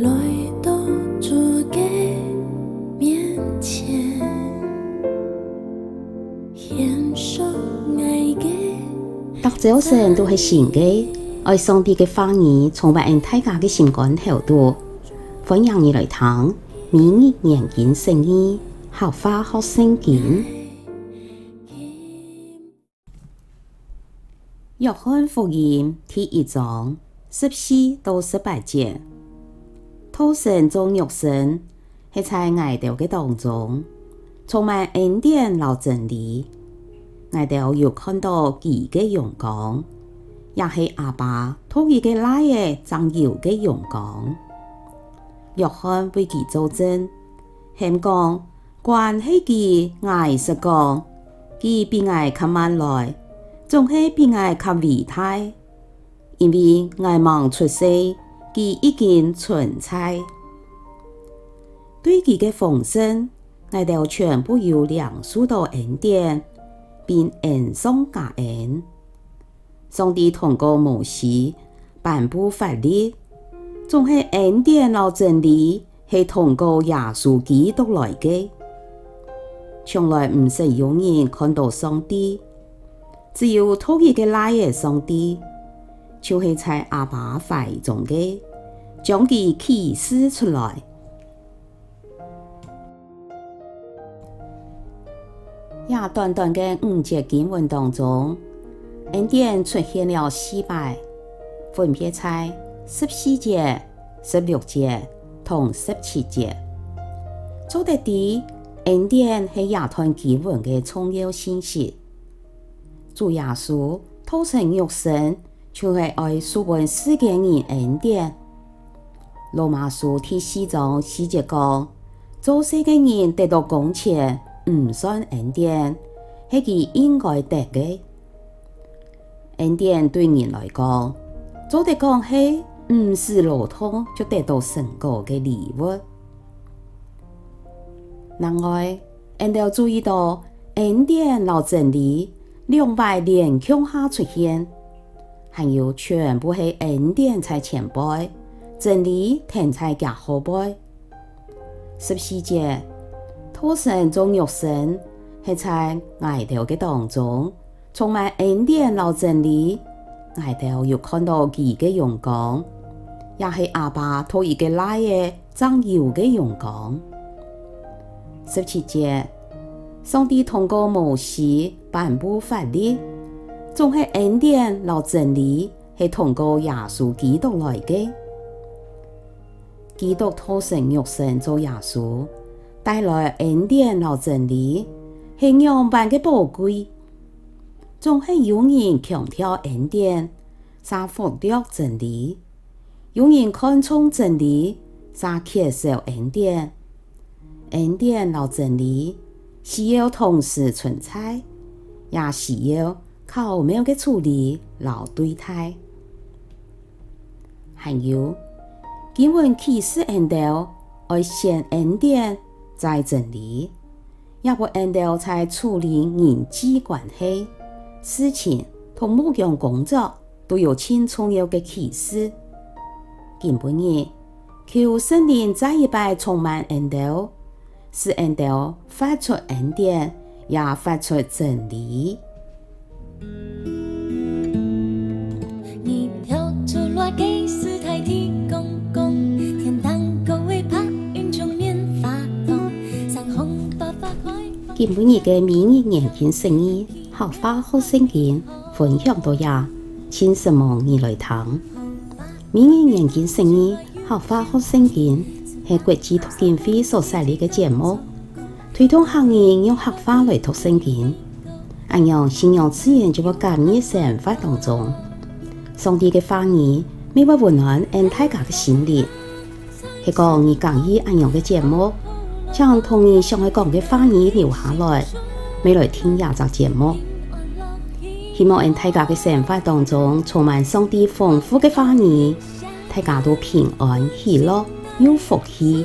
来到主给面前，献上爱嘅。特早些人都係善嘅，愛上帝嘅話語，從為人大家嘅心肝頭度，歡迎你來聽，每日研經聖經，合法學聖經。約翰福音第一章十四到十八節。土神中，玉神，他在哀悼的当中，充满恩典和真理。哀悼又看到奇的勇光，也系阿爸托伊的拉耶，重要的勇光。约翰为他做证，他讲，关系他的哀讲，他悲爱今晚来，总是悲爱卡伟大，因为哀忙出世。伊已经存在。对佢嘅奉身，爱条全部由两数道恩典，并恩宠加恩。上帝通过母事颁布法律，总系恩典捞真理系通过耶稣基督来嘅，从来唔使用人看到上帝，只有托伊佢拉耶上帝。就是在阿爸怀中嘅，将佮启示出来。亚短短嘅五节经文当中，恩典出现了四摆，分别在十四节、十六节同十七节。做到底，恩典是亚短经文的重要信息。主耶稣托成肉身。就会爱书本、世间人恩典。罗马书第四藏细节讲，做世间人得到公钱，唔算恩典，迄个应该得嘅。恩典对人来讲，做得讲起唔是路通，就得到神果嘅礼物。另外，一要注意到恩典老真理，另外年强下出现。还有全部是恩典才前辈，真理天才加后辈。十四节，土神种肉生是在哀头的当中，充满恩典老真理，哀头又看到自己的阳光，也是阿爸托儿的拉的长幼的阳光。十七节，上帝通过某些颁布法律。仲系恩典留真理，系通过耶稣基督来嘅。基督托成肉身做耶稣，带来恩典留真理，是羊般的宝贵。总系有人强调恩典，杀法律真理；有人看穿真理，杀缺少恩典。恩典六真理需要同时存在，也是要。靠咩嘅处理老对胎。还有，基本启示恩德，爱先恩典，在真理；要不恩德才处理人际关系事情，同目标工作都有很重要的启示。今不言，求圣灵再一摆充满恩德，使恩德发出恩典，也发出真理。给每日的每日言简胜意，荷花好生健》，分享到呀，请什么你来谈？每日言简胜意，荷花好生健》是国际脱单会所设立的节目，推动行业用荷花来脱身经。安阳信仰自然就会感日生活当中，上帝的话语每晚温暖俺大家的心灵，系个你讲一安阳的节目。将童年上海讲嘅花语留下来，未来听廿集节目。希望俺大家嘅生活当中充满上帝丰富嘅花语，大家都平安、喜乐、有福气。